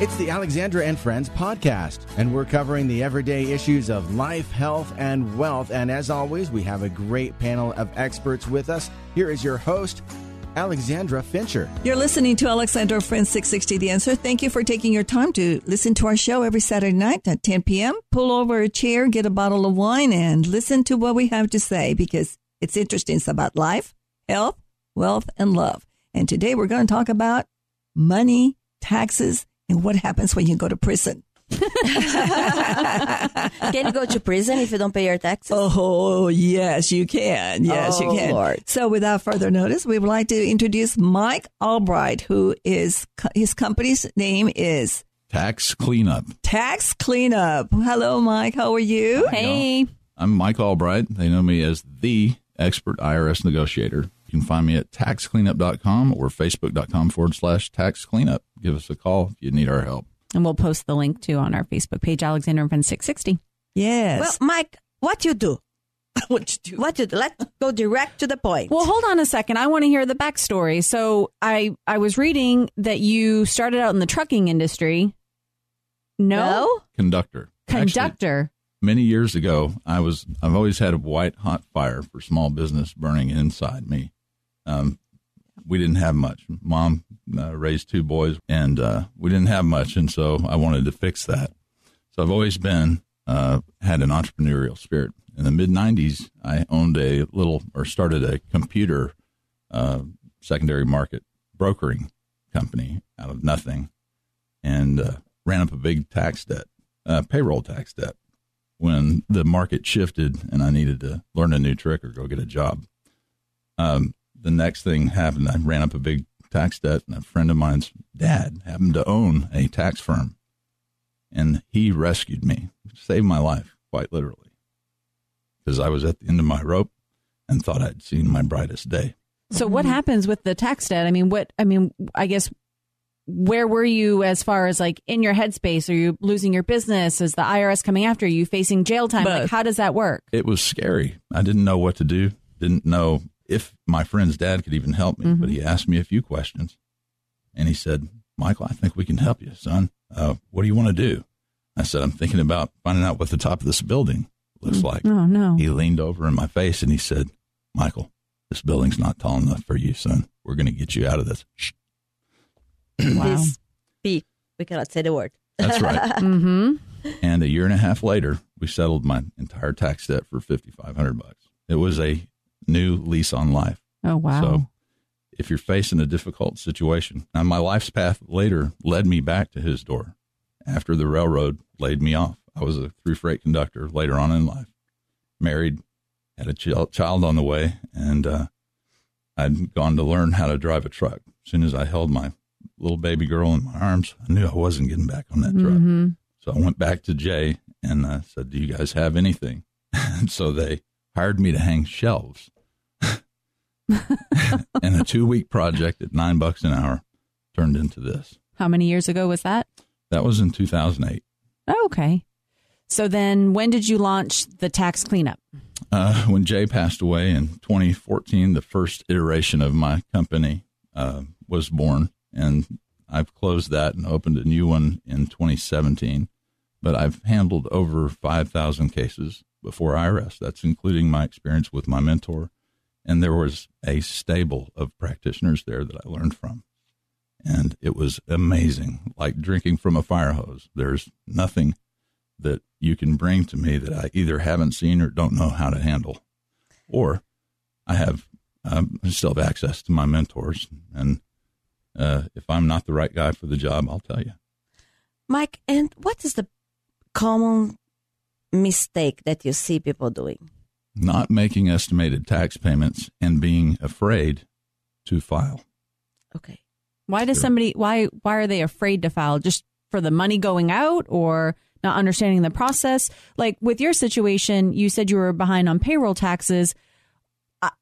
It's the Alexandra and Friends podcast, and we're covering the everyday issues of life, health, and wealth. And as always, we have a great panel of experts with us. Here is your host, Alexandra Fincher. You're listening to Alexandra Friends 660 The Answer. Thank you for taking your time to listen to our show every Saturday night at 10 p.m. Pull over a chair, get a bottle of wine, and listen to what we have to say because it's interesting. It's about life, health, wealth, and love. And today we're going to talk about money, taxes, and what happens when you go to prison. can you go to prison if you don't pay your taxes? Oh, yes, you can. Yes, oh, you can. Lord. So, without further notice, we would like to introduce Mike Albright, who is his company's name is Tax Cleanup. Tax Cleanup. Hello, Mike. How are you? Hey. I'm Mike Albright. They know me as the expert IRS negotiator. You can find me at taxcleanup.com or facebook.com forward slash taxcleanup. Give us a call if you need our help. And we'll post the link too on our Facebook page, Alexandra and Friends 660. Yes. Well, Mike, what you do? what you do? What you do? Let's go direct to the point. Well, hold on a second. I want to hear the backstory. So I, I was reading that you started out in the trucking industry. No? no? Conductor. Conductor. Actually, many years ago, I was, I've always had a white hot fire for small business burning inside me. Um, we didn't have much. Mom uh, raised two boys, and uh, we didn't have much, and so I wanted to fix that. So I've always been uh, had an entrepreneurial spirit. In the mid '90s, I owned a little or started a computer uh, secondary market brokering company out of nothing, and uh, ran up a big tax debt, uh, payroll tax debt. When the market shifted and I needed to learn a new trick or go get a job, um, the next thing happened. I ran up a big tax debt, and a friend of mine's dad happened to own a tax firm, and he rescued me, saved my life, quite literally, because I was at the end of my rope and thought I'd seen my brightest day. So, what happens with the tax debt? I mean, what? I mean, I guess where were you as far as like in your headspace? Are you losing your business? Is the IRS coming after you? Facing jail time? Like, how does that work? It was scary. I didn't know what to do. Didn't know if my friend's dad could even help me, Mm-hmm. but he asked me a few questions, and he said, "Michael, I think we can help you, son. Uh, what do you want to do?" I said, "I'm thinking about finding out what the top of this building looks like." Oh no! He leaned over in my face and he said, "Michael, this building's not tall enough for you, son. We're going to get you out of this." Wow. This beep. We cannot say the word. That's right. Mm-hmm. and a year and a half later, we settled my entire tax debt for fifty five hundred bucks. It was a new lease on life. Oh wow! So if you're facing a difficult situation, and my life's path later led me back to his door after the railroad laid me off. I was a through freight conductor later on in life, married, had a ch- child on the way, and uh, I'd gone to learn how to drive a truck. As soon as I held my little baby girl in my arms, I knew I wasn't getting back on that truck. Mm-hmm. So I went back to Jay and uh, said, "Do you guys have anything?" and so they hired me to hang shelves. and a two week project at nine bucks an hour turned into this. How many years ago was that? That was in 2008. Oh, okay. So then, when did you launch the tax cleanup? Uh, when Jay passed away in 2014, the first iteration of my company uh, was born, and I've closed that and opened a new one in 2017. But I've handled over 5,000 cases before IRS. That's including my experience with my mentor. And there was a stable of practitioners there that I learned from. And it was amazing, like drinking from a fire hose. There's nothing that you can bring to me that I either haven't seen or don't know how to handle. Or I have, um, I still have access to my mentors. And uh, if I'm not the right guy for the job, I'll tell you. Mike, and what is the common mistake that you see people doing? Not making estimated tax payments and being afraid to file. Okay. Why does somebody why why are they afraid to file? Just for the money going out or not understanding the process? Like with your situation, you said you were behind on payroll taxes.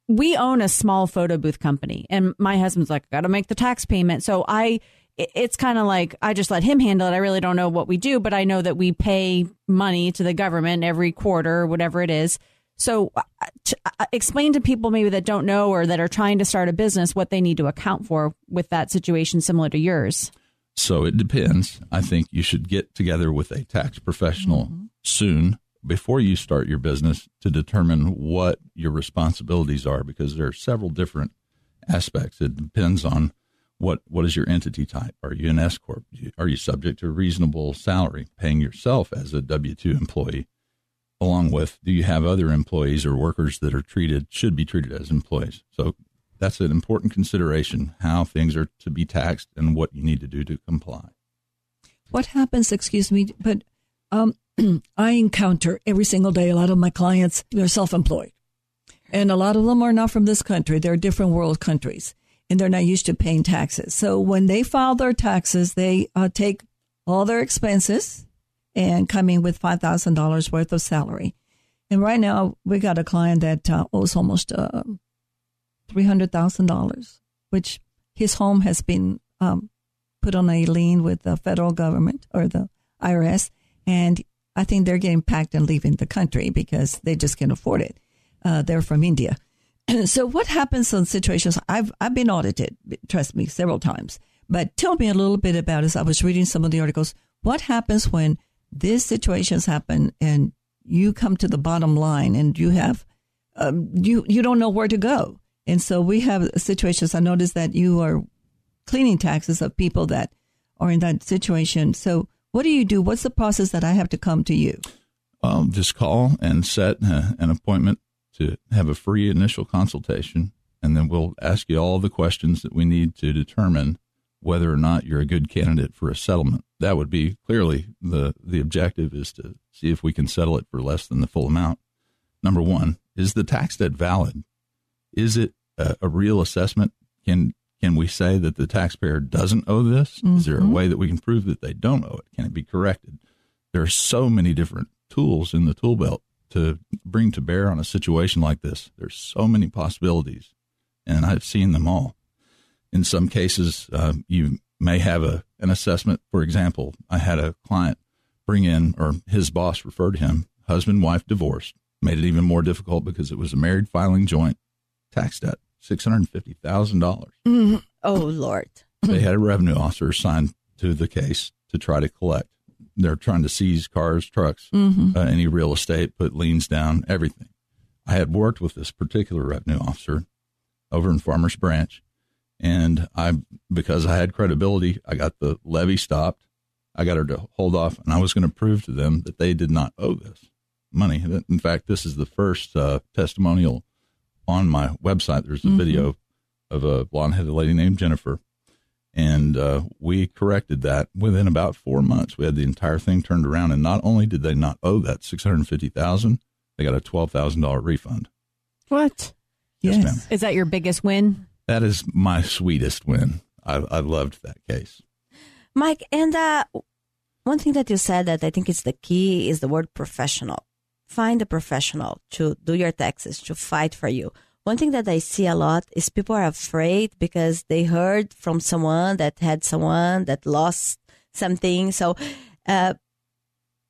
We own a small photo booth company, and my husband's like, I "Got to make the tax payment." So I, it's kind of like I just let him handle it. I really don't know what we do, but I know that we pay money to the government every quarter, or whatever it is. So, uh, t- uh, explain to people maybe that don't know or that are trying to start a business what they need to account for with that situation similar to yours. So it depends. I think you should get together with a tax professional soon before you start your business to determine what your responsibilities are because there are several different aspects. It depends on what what is your entity type. Are you an S corp? Are you subject to a reasonable salary, paying yourself as a W two employee? Along with, do you have other employees or workers that are treated should be treated as employees? So that's an important consideration how things are to be taxed and what you need to do to comply. What happens, excuse me, but um, I encounter every single day a lot of my clients, they're self employed. And a lot of them are not from this country. They're different world countries and they're not used to paying taxes. So when they file their taxes, they uh, take all their expenses and coming with $5,000 worth of salary. And right now, we got a client that uh, owes almost uh, $300,000, which his home has been um, put on a lien with the federal government or the IRS. And I think they're getting packed and leaving the country because they just can't afford it. Uh, they're from India. so what happens in situations? I've, I've been audited, trust me, several times. But tell me a little bit about as I was reading some of the articles. What happens when these situations happen and you come to the bottom line and you have um, you you don't know where to go. And so we have situations. I noticed that you are cleaning taxes of people that are in that situation. So what do you do? What's the process that I have to come to you? Well, just call and set uh, an appointment to have a free initial consultation, and then we'll ask you all the questions that we need to determine whether or not you're a good candidate for a settlement. That would be clearly the the objective is to see if we can settle it for less than the full amount. Number one, is the tax debt valid? Is it a, a real assessment? Can can we say that the taxpayer doesn't owe this? Is there a way that we can prove that they don't owe it? Can it be corrected? There are so many different tools in the tool belt to bring to bear on a situation like this. There's so many possibilities, and I've seen them all. In some cases, uh, you may have a an assessment. For example, I had a client bring in, or his boss referred him, husband wife divorced, made it even more difficult because it was a married filing joint tax debt, six hundred fifty thousand dollars. Oh Lord. They had a revenue officer assigned to the case to try to collect. They're trying to seize cars, trucks, uh, any real estate, put liens down, everything. I had worked with this particular revenue officer over in Farmers Branch, and I, because I had credibility, I got the levy stopped. I got her to hold off, and I was going to prove to them that they did not owe this money. In fact, this is the first uh, testimonial on my website. There's a video of a blonde headed lady named Jennifer. And uh, we corrected that within about four months. We had the entire thing turned around, and not only did they not owe that six hundred fifty thousand, they got a twelve thousand dollar refund. What? Yes, ma'am. Is that your biggest win? That is my sweetest win. I, I loved that case. Mike, and uh, one thing that you said that I think is the key is the word professional. Find a professional to do your taxes, to fight for you. One thing that I see a lot is people are afraid because they heard from someone that had someone that lost something. So, uh,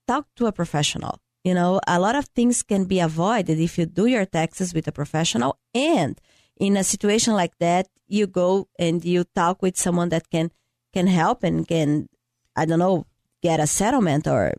talk to a professional. You know, a lot of things can be avoided if you do your taxes with a professional. And in a situation like that, you go and you talk with someone that can can help and can, I don't know, get a settlement or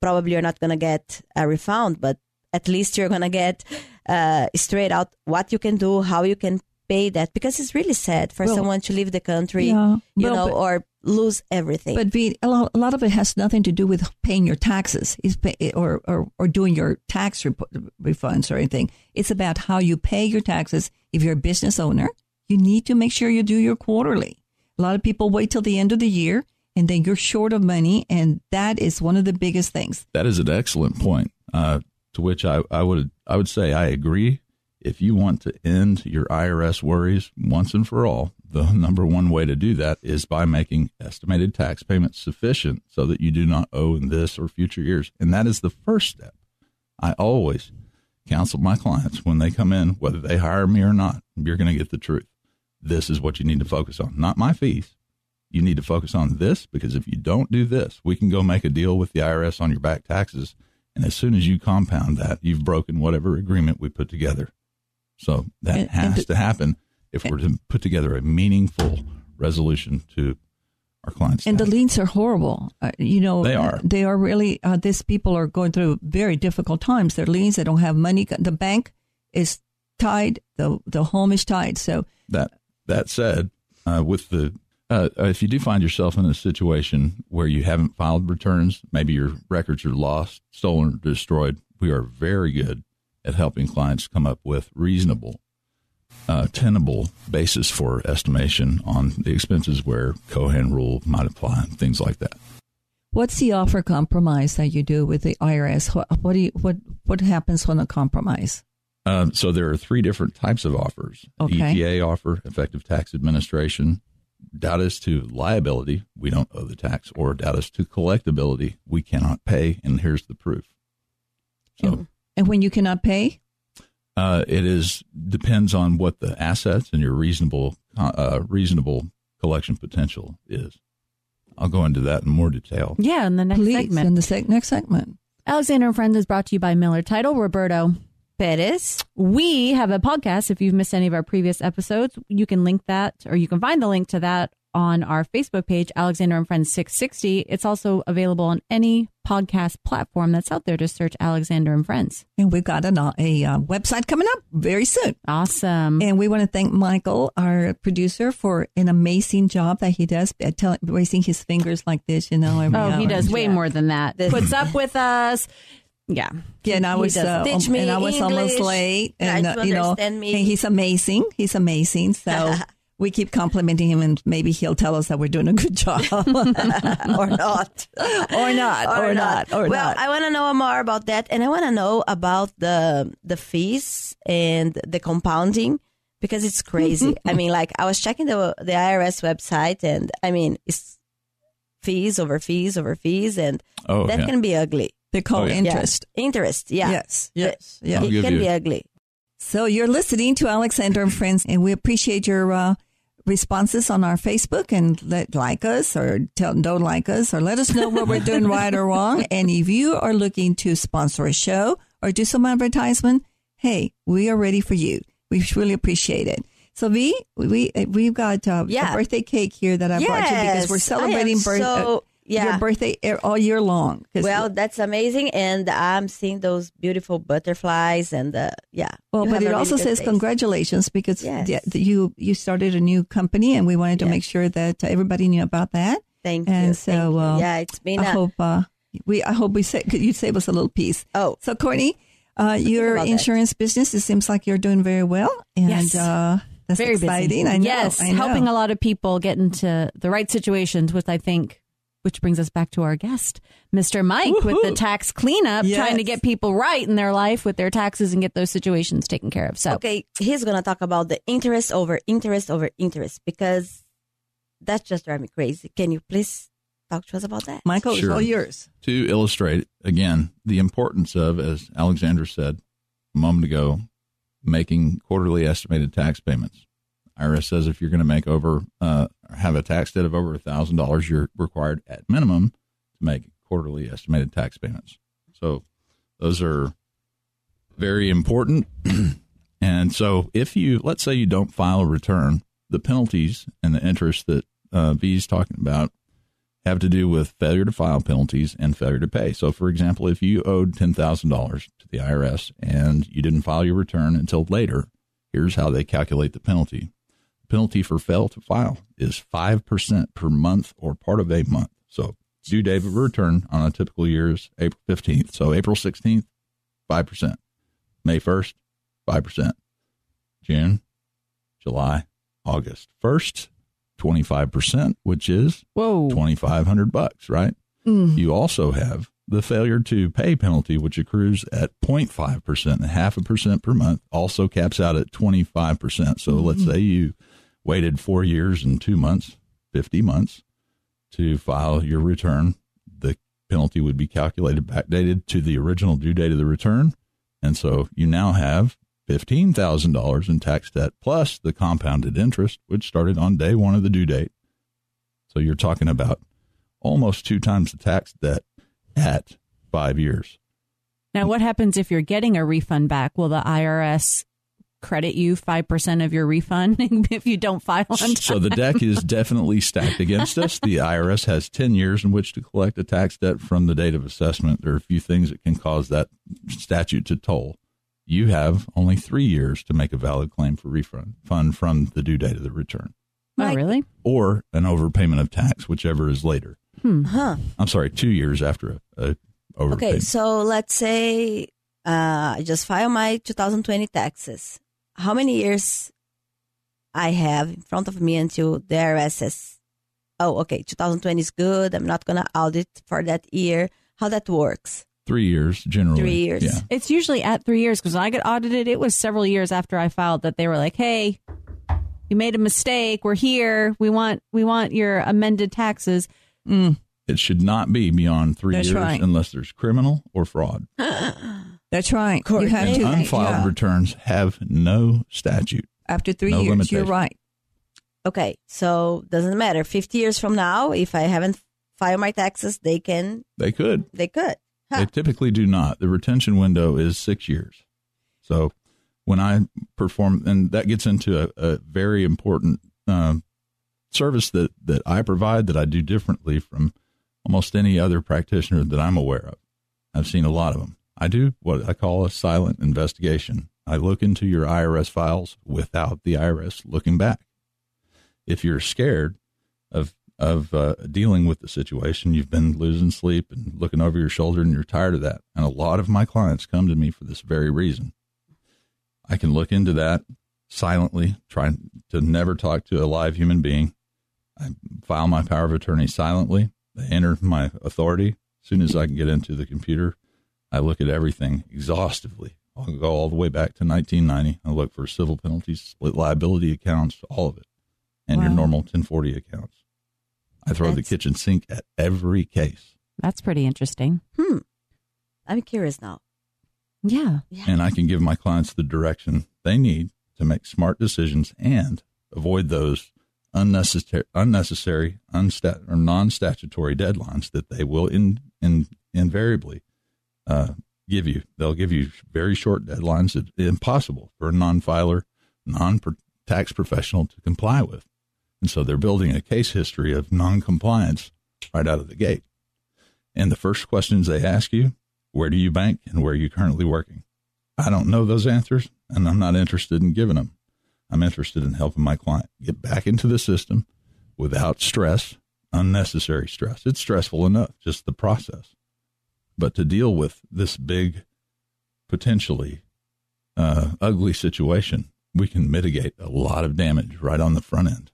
probably you're not going to get a refund, but at least you're going to get uh, straight out what you can do, how you can pay that, because it's really sad for Well, someone to leave the country, Yeah, you well, know, or lose everything. But V, a lot, a lot of it has nothing to do with paying your taxes is pay, or, or, or doing your tax rep- refunds or anything. It's about how you pay your taxes. If you're a business owner, you need to make sure you do your quarterly. A lot of people wait till the end of the year and then you're short of money. And that is one of the biggest things. That is an excellent point. Uh, to which I, I would I would say I agree. If you want to end your IRS worries once and for all, the number one way to do that is by making estimated tax payments sufficient so that you do not owe in this or future years. And that is the first step. I always counsel my clients when they come in, whether they hire me or not, you're going to get the truth. This is what you need to focus on, not my fees. You need to focus on this because if you don't do this, we can go make a deal with the IRS on your back taxes. And as soon as you compound that, you've broken whatever agreement we put together. So that And- has and- to happen if we're to put together a meaningful resolution to our clients. And the liens are horrible. Uh, you know, They are. They are really. Uh, these people are going through very difficult times. They're liens. They don't have money. The bank is tied. The the home is tied. So That that said, uh, with the uh, if you do find yourself in a situation where you haven't filed returns, maybe your records are lost, stolen, or destroyed, we are very good at helping clients come up with reasonable, uh, tenable basis for estimation on the expenses where Cohan rule might apply, things like that. What's the offer compromise that you do with the IRS? What, what do you what what happens when a compromise? Um, so there are three different types of offers: Okay. ETA offer, effective tax administration, doubt as to liability, we don't owe the tax, or doubt as to collectability, we cannot pay, and here's the proof. So And, and when you cannot pay, uh, it is depends on what the assets and your reasonable uh, reasonable collection potential is. I'll go into that in more detail. Yeah, in the next please segment. in the seg- next segment. Alexandra and Friends is brought to you by Miller Title. Roberto, Perez. we have a podcast. If you've missed any of our previous episodes, you can link that or you can find the link to that on our Facebook page, Alexandra and Friends 660. It's also available on any podcast platform that's out there. Just search Alexandra and Friends. And we've got an, uh, a uh, website coming up very soon. Awesome. And we want to thank Michael, our producer, for an amazing job that he does, at tell, raising his fingers like this, you know. Every oh, he does way more than that. This- Puts up with us. Yeah. Yeah, and I was, uh, um, me and I was almost late, and uh, you know, understand me. and he's amazing. He's amazing. So we keep complimenting him, and maybe he'll tell us that we're doing a good job, or not, or not. or not, or not, or well, not. I want to know more about that, and I want to know about the the fees and the compounding because it's crazy. I mean, like I was checking the the IRS website, and I mean, it's fees over fees over fees, and Oh, that yeah. can be ugly. They call Oh, yeah. interest. Yeah. Interest, yeah. Yes, yes, It- yeah. It can you- be ugly. So you're listening to Alexandra and Friends, and we appreciate your uh, responses on our Facebook and let like us or tell don't like us or let us know what we're doing right or wrong. And if you are looking to sponsor a show or do some advertisement, hey, we are ready for you. We really appreciate it. So V, we we've got uh, Yeah. a birthday cake here that I brought you because we're celebrating birthday. so- uh, yeah. your birthday all year long. Well, that's amazing, and I'm seeing those beautiful butterflies, and uh, yeah. Well, but it also good says face. congratulations because Yes. yeah, th- you you started a new company and we wanted to Yes. make sure that uh, everybody knew about that. Thank and you. And so, thank uh, yeah, it's been I a, hope uh, we I hope we sa- could you save us a little piece. oh So, Courtney, uh, your about that. insurance business it seems like you're doing very well, and Yes. uh, that's Very exciting. busy. I know. yes, I know. helping a lot of people get into the right situations, which I think, which brings us back to our guest, Mr. Mike, with the tax cleanup, Yes. trying to get people right in their life with their taxes and get those situations taken care of. So, Okay, he's gonna talk about the interest over interest over interest because that just drives me crazy. Can you please talk to us about that? Michael, it's all yours. to illustrate again the importance of, as Alexandra said a moment ago, making quarterly estimated tax payments. IRS says if you're going to make over, uh, have a tax debt of over a thousand dollars, you're required at minimum to make quarterly estimated tax payments. So those are very important. and so if you, let's say you don't file a return, the penalties and the interest that uh, is talking about have to do with failure to file penalties and failure to pay. So, for example, if you owed $10,000 to the IRS and you didn't file your return until later, here's how they calculate the penalty. Penalty for fail to file is 5% per month or part of a month. So, due date of return on a typical year is April 15th. So, April 16th, 5%. May 1st, 5%. June, July, August 1st, 25%, which is whoa. 2500 bucks, right? Mm. You also have the failure to pay penalty, which accrues at 0.5%, and half a percent per month, also caps out at 25%. So let's mm-hmm. say you waited four years and two months, 50 months to file your return, the penalty would be calculated backdated to the original due date of the return. And so you now have $15,000 in tax debt plus the compounded interest, which started on day one of the due date. So you're talking about almost two times the tax debt at five years. Now, what happens if you're getting a refund back? Will the IRS credit you 5% of your refund if you don't file on time? So the deck is definitely stacked against us. The IRS has 10 years in which to collect a tax debt from the date of assessment. There are a few things that can cause that statute to toll. You have only three years to make a valid claim for refund fund from the due date of the return oh, really? or an overpayment of tax, whichever is later. Huh. I'm sorry, two years after a, a overpayment. Okay, so let's say uh, I just file my 2020 taxes. How many years I have in front of me until the IRS says, oh, okay, 2020 is good. I'm not going to audit for that year. How that works? Three years generally. Three years. Yeah. It's usually at three years because when I get audited, it was several years after I filed that they were like, "Hey, you made a mistake. We're here. We want we want your amended taxes." Mm. It should not be beyond three That's years right. unless there's criminal or fraud. That's right. You have And to unfiled yeah. returns have no statute. after three no years. limitation. You're right. Okay, so doesn't matter. 50 years from now, if I haven't filed my taxes, they can, They could. they could. Huh. They typically do not. The retention window is six years. So when I perform, and that gets into a, a very important um, service that, that I provide that I do differently from almost any other practitioner that I'm aware of. I've seen a lot of them. I do what I call a silent investigation. I look into your IRS files without the IRS looking back. If you're scared of of uh, dealing with the situation, you've been losing sleep and looking over your shoulder, and you're tired of that. And a lot of my clients come to me for this very reason. I can look into that silently, trying to never talk to a live human being. I file my power of attorney silently. They enter my authority. As soon as I can get into the computer, I look at everything exhaustively. I'll go all the way back to 1990. I look for civil penalties, split liability accounts, all of it, and your normal 1040 accounts. I throw the kitchen sink at every case, That's pretty interesting. Hmm. I'm curious now. Yeah. Yeah. and I can give my clients the direction they need to make smart decisions and avoid those unnecessary, unnecessary, unstat or non-statutory deadlines that they will in, in invariably uh, give you. They'll give you very short deadlines that impossible for a non-filer, non-tax professional to comply with, and so they're building a case history of non-compliance right out of the gate. And the first questions they ask you where do you bank and where are you currently working? I don't know those answers and I'm not interested in giving them. I'm interested in helping my client get back into the system without stress, unnecessary stress. It's stressful enough, just the process. But to deal with this big, potentially uh, ugly situation, we can mitigate a lot of damage right on the front end.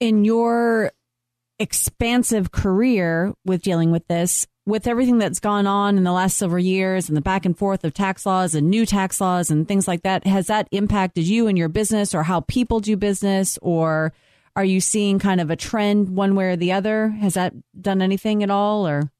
in your expansive career with dealing with this, with everything that's gone on in the last several years and the back and forth of tax laws and new tax laws and things like that, has that impacted you and your business or how people do business? Or are you seeing kind of a trend one way or the other? Has that done anything at all? Or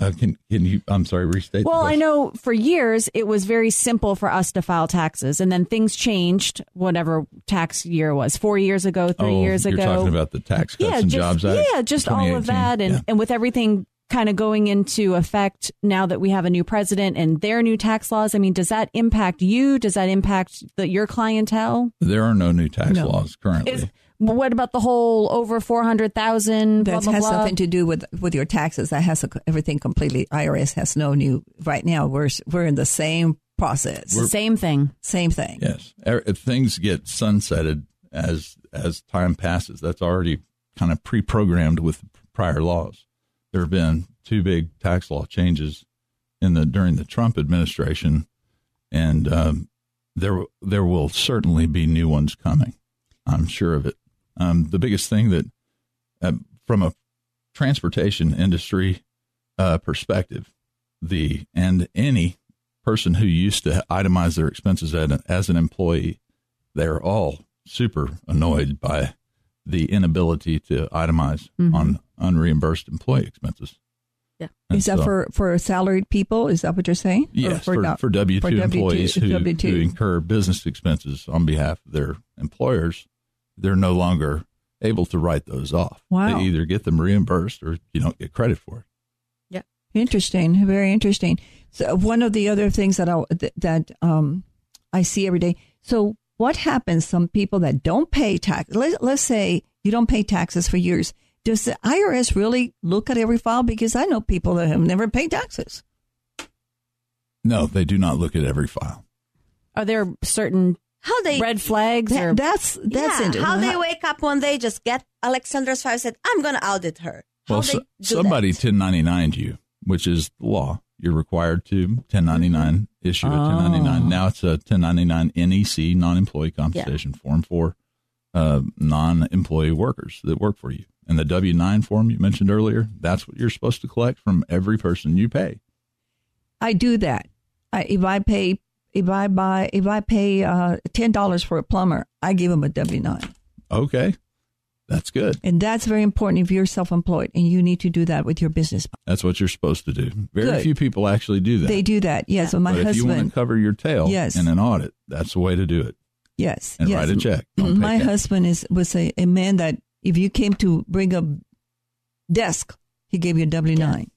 Uh, can can you? I'm sorry. Restate. well, I know for years it was very simple for us to file taxes, and then things changed. Whatever tax year was, four years ago, three Oh, years you're ago. talking about the Tax Cuts yeah, and just, Jobs Act. Yeah, just all of that, and Yeah. and with everything kind of going into effect now that we have a new president and their new tax laws. I mean, does that impact you? Does that impact the, your clientele? There are no new tax No. laws currently. Is what about the whole over four hundred thousand? That has nothing to do with with your taxes. That has a, everything completely. IRS has no new. Right now, we're we're in the same process. Same thing. Same thing. Yes, Er- if things get sunsetted as as time passes. That's already kind of pre-programmed with prior laws. There have been two big tax law changes in the during the Trump administration, and um, there there will certainly be new ones coming. I'm sure of it. Um, the biggest thing that, uh, from a transportation industry uh, perspective, the and any person who used to itemize their expenses as an, as an employee, they're all super annoyed by the inability to itemize on unreimbursed employee expenses. Yeah. And Is that so- for, for salaried people? Is that what you're saying? Or Yes, for, for W for two W2 employees who, W2. who incur business expenses on behalf of their employers, they're no longer able to write those off. Wow. They either get them reimbursed or you don't get credit for it. Yeah. Interesting, very interesting. So one of the other things that I th- that um, I see every day. So what happens? Some people that don't pay tax. Let, let's say you don't pay taxes for years. Does the IRS really look at every file? Because I know people that have never paid taxes. No, they do not look at every file. Are there certain How they red flags That- or that's that's yeah, interesting. how they wake up one day, just get Alexandra's file, said, "I'm going to audit her." How Well, they so, do somebody that? 1099 you, which is the law. You're required to 1099 issue a Oh. 1099. Now it's a 1099 NEC, non-employee compensation form for uh, non-employee workers that work for you. And the W-9 form you mentioned earlier, that's what you're supposed to collect from every person you pay. I do that. I, if I pay if I buy if I pay uh, ten dollars for a plumber, I give him a W nine, Okay, that's good. and that's very important if you're self employed and you need to do that with your business. That's what you're supposed to do. Very Good. few people actually do that. They do that. Yes, so my but if you want husband. to cover your tail Yes. in an audit, that's the way to do it. Yes, And yes. write a check. My cash. husband is was a, a man that if you came to bring a desk, he gave you a W nine.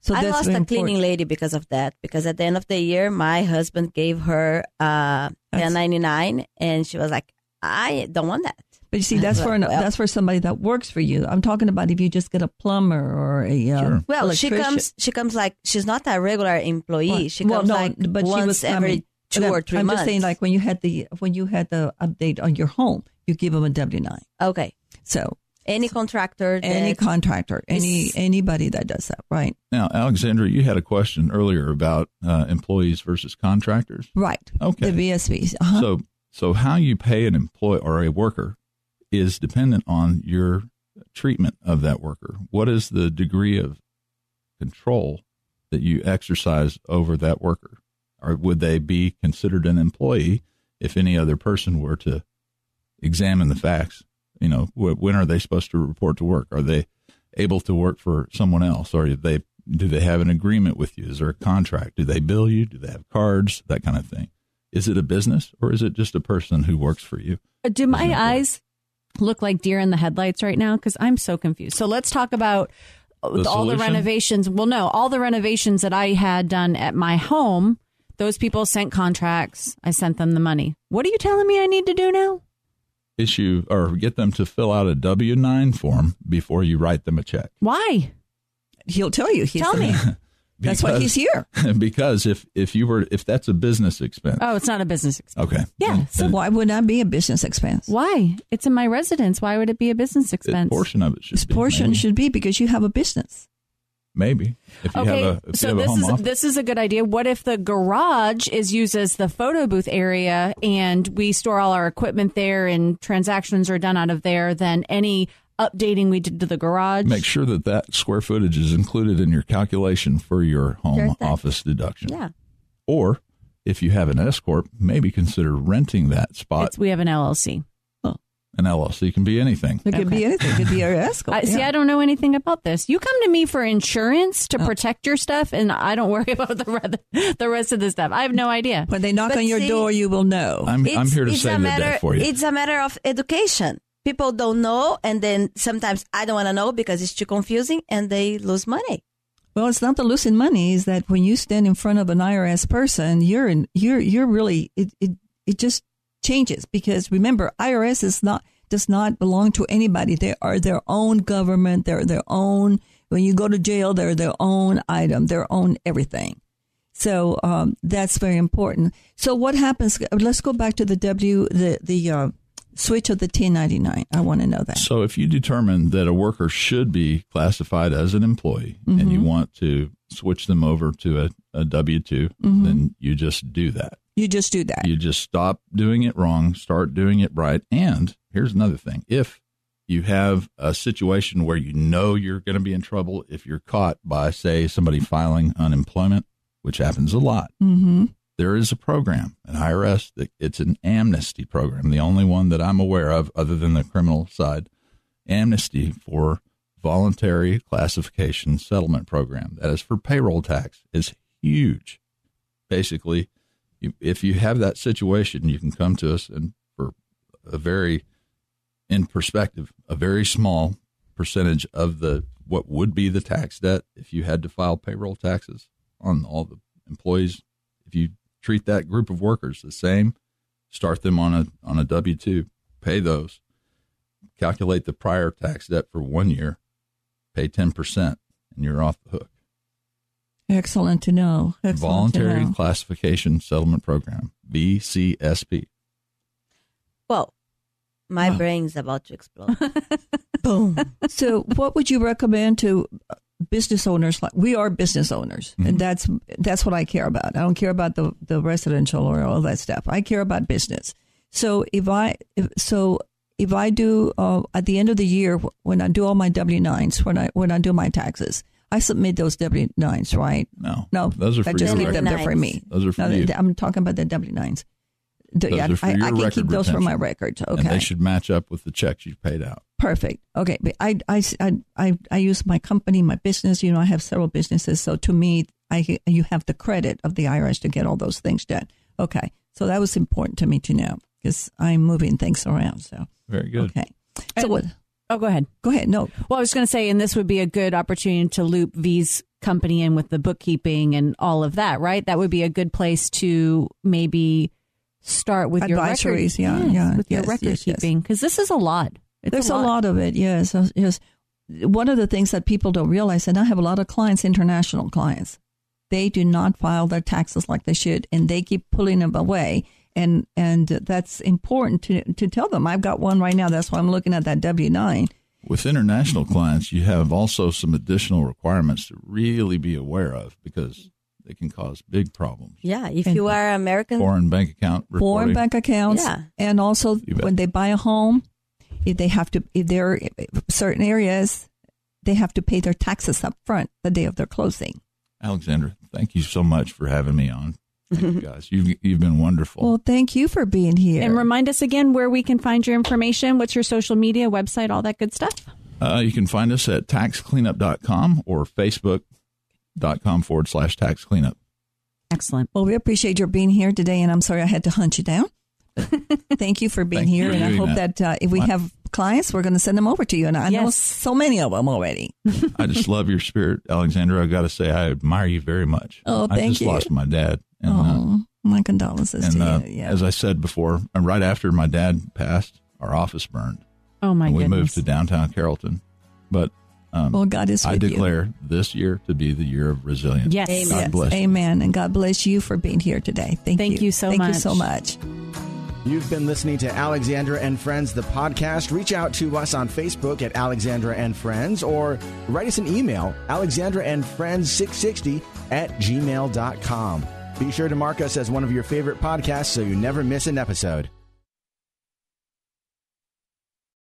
So I lost a cleaning lady because of that. Because at the end of the year, my husband gave her uh, That's- 1099, and she was like, "I don't want that." But you see, that's for an, Well- that's for somebody that works for you. I'm talking about if you just get a plumber or a uh, Sure. Well, she comes. She comes like she's not a regular employee. Well, she well, comes no, like but she once was every coming. two But I'm- or 3 I'm months. just saying, like when you had the when you had the update on your home, you give them a W nine. okay, So any contractor, any contractor, any anybody that does that, right? Now, Alexandra, you had a question earlier about uh, employees versus contractors. Right. Okay. The VSBs. Uh-huh. So, so how you pay an employee or a worker is dependent on your treatment of that worker. What is the degree of control that you exercise over that worker? Or would they be considered an employee if any other person were to examine the facts? You know, wh- when are they supposed to report to work? Are they able to work for someone else, or do they do they have an agreement with you? Is there a contract? Do they bill you? Do they have cards? That kind of thing. Is it a business or is it just a person who works for you? Uh, Do my eyes look like deer in the headlights right now? Because I'm so confused. So let's talk about uh, The all the renovations. Well, no, all the renovations that I had done at my home. Those people sent contracts. I sent them the money. What are you telling me I need to do now? Issue or get them to fill out a W nine form before you write them a check. Why? He'll tell you. He's Tell me. That's why he's here. because if if you were if that's a business expense, Oh, it's not a business expense. okay, Yeah. So then why would that be a business expense? Why? It's in my residence. Why would it be a business a expense? portion of it should This be portion maybe. should be because you have a business. Maybe if you okay, have a if so you have a this home is office. this is a good idea. What if the garage is used as the photo booth area and we store all our equipment there and transactions are done out of there? Then any updating we did to the garage. Make sure that that square footage is included in your calculation for your home Sure office deduction. Yeah. Or if you have an S corp, maybe consider renting that spot. It's, we have an LLC. An LLC can be anything. It could Okay. be anything. It could be a escort. I, See. I don't know anything about this. You come to me for insurance to oh. protect your stuff, and I don't worry about the re- the rest of the stuff. I have no idea. when they knock But on your see- door, you will know. I'm I'm here to it's save a the day for you. It's a matter of education. People don't know, and then sometimes I don't want to know because it's too confusing, and they lose money. Well, it's not the losing money. Is that when you stand in front of an IRS person, you're in, you're you're really it, it it just changes because remember, IRS is not does not belong to anybody. They are their own government. They're their own. When you go to jail, they're their own item, their own everything. So um, that's very important. So what happens? Let's go back to the W the the uh, switch of the 1099. I want to know that. So if you determine that a worker should be classified as an employee and Mm-hmm. you want to switch them over to a, a W 2 Mm-hmm. then you just do that. You just do that. You just stop doing it wrong, start doing it right. And here's another thing. If you have a situation where you know you're going to be in trouble if you're caught by, say, somebody filing unemployment, which happens a lot, mm-hmm. there is a program at IRS that it's an amnesty program, the only one that I'm aware of other than the criminal side, amnesty for voluntary classification settlement program. That is for payroll tax is huge. Basically, you, if you have that situation, you can come to us and for a very, in perspective, a very small percentage of the what would be the tax debt if you had to file payroll taxes on all the employees. If you treat that group of workers the same, start them on a on a W two, pay those, calculate the prior tax debt for one year, pay ten percent, and you're off the hook. Excellent to know. Excellent Voluntary to know. Classification Settlement Program, VCSP. Well, my Oh. brain's about to explode. Boom. so, what would you recommend to uh, business owners? Like we are business owners, Mm-hmm. and that's that's what I care about. I don't care about the the residential or all that stuff. I care about business. So if I if, so if I do uh, at the end of the year when I do all my W nines when I when I do my taxes, I submit those W nines, right? No, No, those are for I for just your keep them there for me. Those are for No, you. I'm talking about the W nines. Those are for I, your I can record keep those for my retention. records. And Okay, they should match up with the checks you paid out. Perfect. Okay. But I, I, I, I, I use my company, my business. You know, I have several businesses. So to me, I, you have the credit of the IRS to get all those things done. Okay. So that was important to me to know because I'm moving things around. So, Very good. okay. So And- what? Oh, go ahead. Go ahead. No. Well, I was going to say, and this would be a good opportunity to loop V's company in with the bookkeeping and all of that, right? That would be a good place to maybe start with your record, Advisories, yeah, Yes, yeah, with your yes, record yes, keeping because this is a lot. It's There's a lot. of it. Yes. Yes. One of the things that people don't realize, and I have a lot of clients, international clients, they do not file their taxes like they should, and they keep pulling them away. And and that's important to to tell them. I've got one right now. That's why I'm looking at that W nine. With international clients, you have also some additional requirements to really be aware of because they can cause big problems. yeah, if And- you are American, Foreign bank account foreign bank accounts, Yeah. and also when they buy a home, if they have to, if they're certain areas, they have to pay their taxes up front the day of their closing. Alexandra, thank you so much for having me on. Thank you guys. You've, you've been wonderful. Well, thank you for being here. And remind us again where we can find your information. What's your social media, website, all that good stuff? Uh, you can find us at taxcleanup.com or facebook.com forward slash tax cleanup. Excellent. Well, we appreciate your being here today, and I'm sorry I had to hunt you down. Thank you for being Thank here, for and I hope that. that, uh, if we What? have clients, we're going to send them over to you. And I know so many of them already. I just love your spirit, Alexandra. I got to say, I admire you very much. Oh, I thank just you. lost my dad. And, uh, oh, my condolences and to uh, you. Yeah. as I said before, uh, right after my dad passed, our office burned. Oh my and we goodness. moved to downtown Carrollton. But um, well, God is with I you. declare this year to be the year of resilience. Yes. Amen. God Yes, bless you. Amen. And God bless you for being here today. Thank, Thank you so Thank you so much. You've been listening to Alexandra and Friends, the podcast. Reach out to us on Facebook at Alexandra and Friends or write us an email, Alexandra and Friends 660 at gmail.com. Be sure to mark us as one of your favorite podcasts so you never miss an episode.